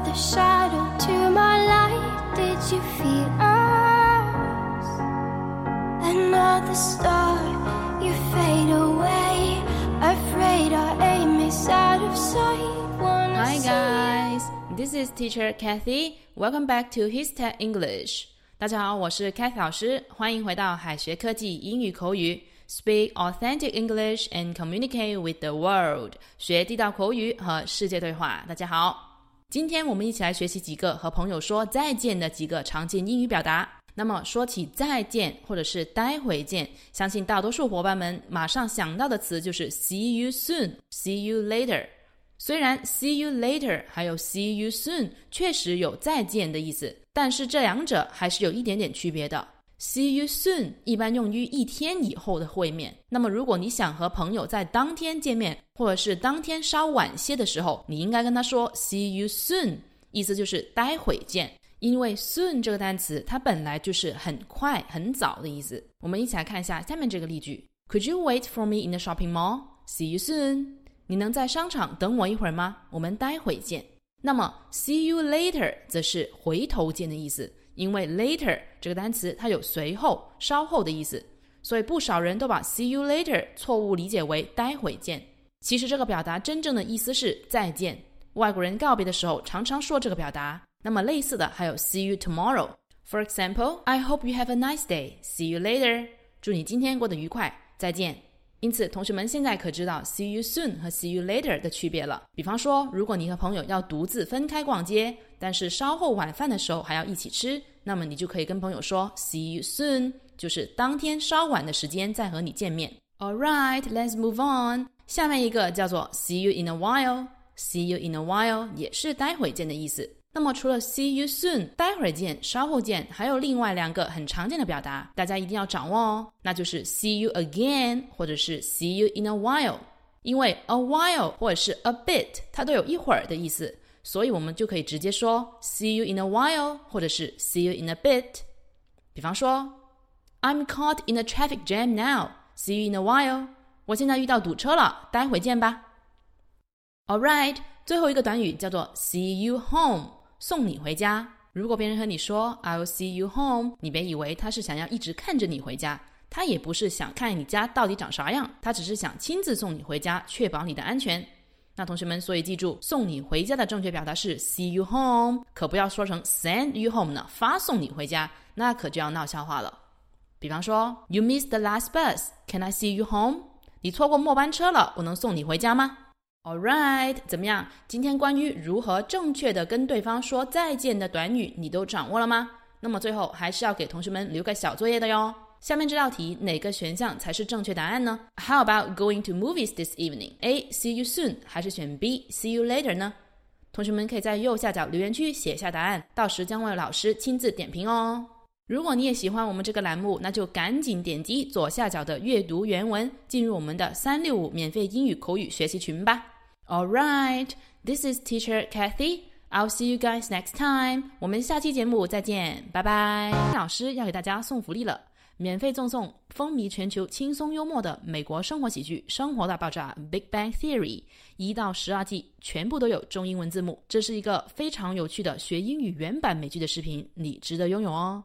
another shadow to my light. Did you feel us? Another star, you fade away. Afraid our aim is out of sight. Wanna Hi say guys, this is teacher Kathy. Welcome back to His Tech English. 大家好，我是 Kathy 老师，欢迎回到海学科技英语口语。Speak authentic English and communicate with the world. 学地道口语和世界对话。大家好， 今天我们一起来学习几个和朋友说再见的几个常见英语表达。那么说起再见或者是待会见，相信大多数伙伴们马上想到的词就是 see you soon, see you later。虽然 see you later 还有 see you soon 确实有再见的意思，但是这两者还是有一点点区别的。See you soon 一般用于一天以后的会面。那么，如果你想和朋友在当天见面，或者是当天稍晚些的时候，你应该跟他说 See you soon，意思就是待会见。因为 soon 这个单词它本来就是很快、很早的意思。我们一起来看一下下面这个例句：Could you wait for me in the shopping mall? See you soon。你能在商场等我一会儿吗？我们待会见。那么 see you later 则是回头见的意思。因为 later 这个单词它有随后、稍后的意思，所以不少人都把 see you later 错误理解为待会见。其实这个表达真正的意思是再见。外国人告别的时候常常说这个表达。那么类似的还有 see you tomorrow。For example, I hope you have a nice day. See you later. 祝你今天过得愉快，再见。因此，同学们现在可知道 see you soon 和 see you later 的区别了。比方说，如果你和朋友要独自分开逛街，但是稍后晚饭的时候还要一起吃，那么你就可以跟朋友说 see you soon，就是当天稍晚的时间再和你见面。All right, let's move on。下面一个叫做 see you in a while。See you in a while 也是待会见的意思。那么除了 see you soon 待会儿见、稍后见，还有另外两个很常见的表达，大家一定要掌握哦。那就是 see you again 或者是 see you in a while。因为 a while 或者是 a bit 它都有一会儿的意思，所以我们就可以直接说 see you in a while 或者是 see you in a bit。比方说，I'm caught in a traffic jam now. See you in a while. 我现在遇到堵车了，待会见吧。All right，最后一个短语叫做 see you home。送你回家。如果别人和你说 "I'll see you home"，你别以为他是想要一直看着你回家，他也不是想看你家到底长啥样，他只是想亲自送你回家，确保你的安全。那同学们，所以记住，送你回家的正确表达是 "see you home"，可不要说成 "send you home" 呢，发送你回家，那可就要闹笑话了。比方说，You missed the last bus，Can I see you home？你错过末班车了，我能送你回家吗？All right，怎么样？今天关于如何正确的跟对方说再见的短语，你都掌握了吗？那么最后还是要给同学们留个小作业的哟。下面这道题哪个选项才是正确答案呢？How about going to movies this evening? A. See you soon，还是选 B. See you later 呢？同学们可以在右下角留言区写下答案，到时将为老师亲自点评哦。如果你也喜欢我们这个栏目，那就赶紧点击左下角的阅读原文，进入我们的三六五免费英语口语学习群吧。All right, this is Teacher Kathy. I'll see you guys next time. 我们下期节目再见，拜拜。老师要给大家送福利了，免费赠送风靡全球、轻松幽默的美国生活喜剧《生活大爆炸》（Big Bang Theory） 一到十二季，全部都有中英文字幕。这是一个非常有趣的学英语原版美剧的视频，你值得拥有哦。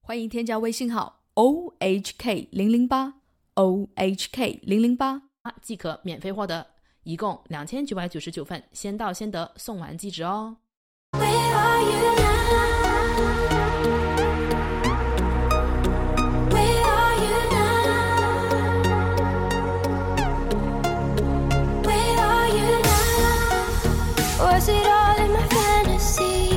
欢迎添加微信号 o h k 零零八 o h k 零零八，即可免费获得，一共两千九百九十九份，先到先得，送完即止哦。Where are you now? Where are you now? Where are you now? Was it all in my fantasy?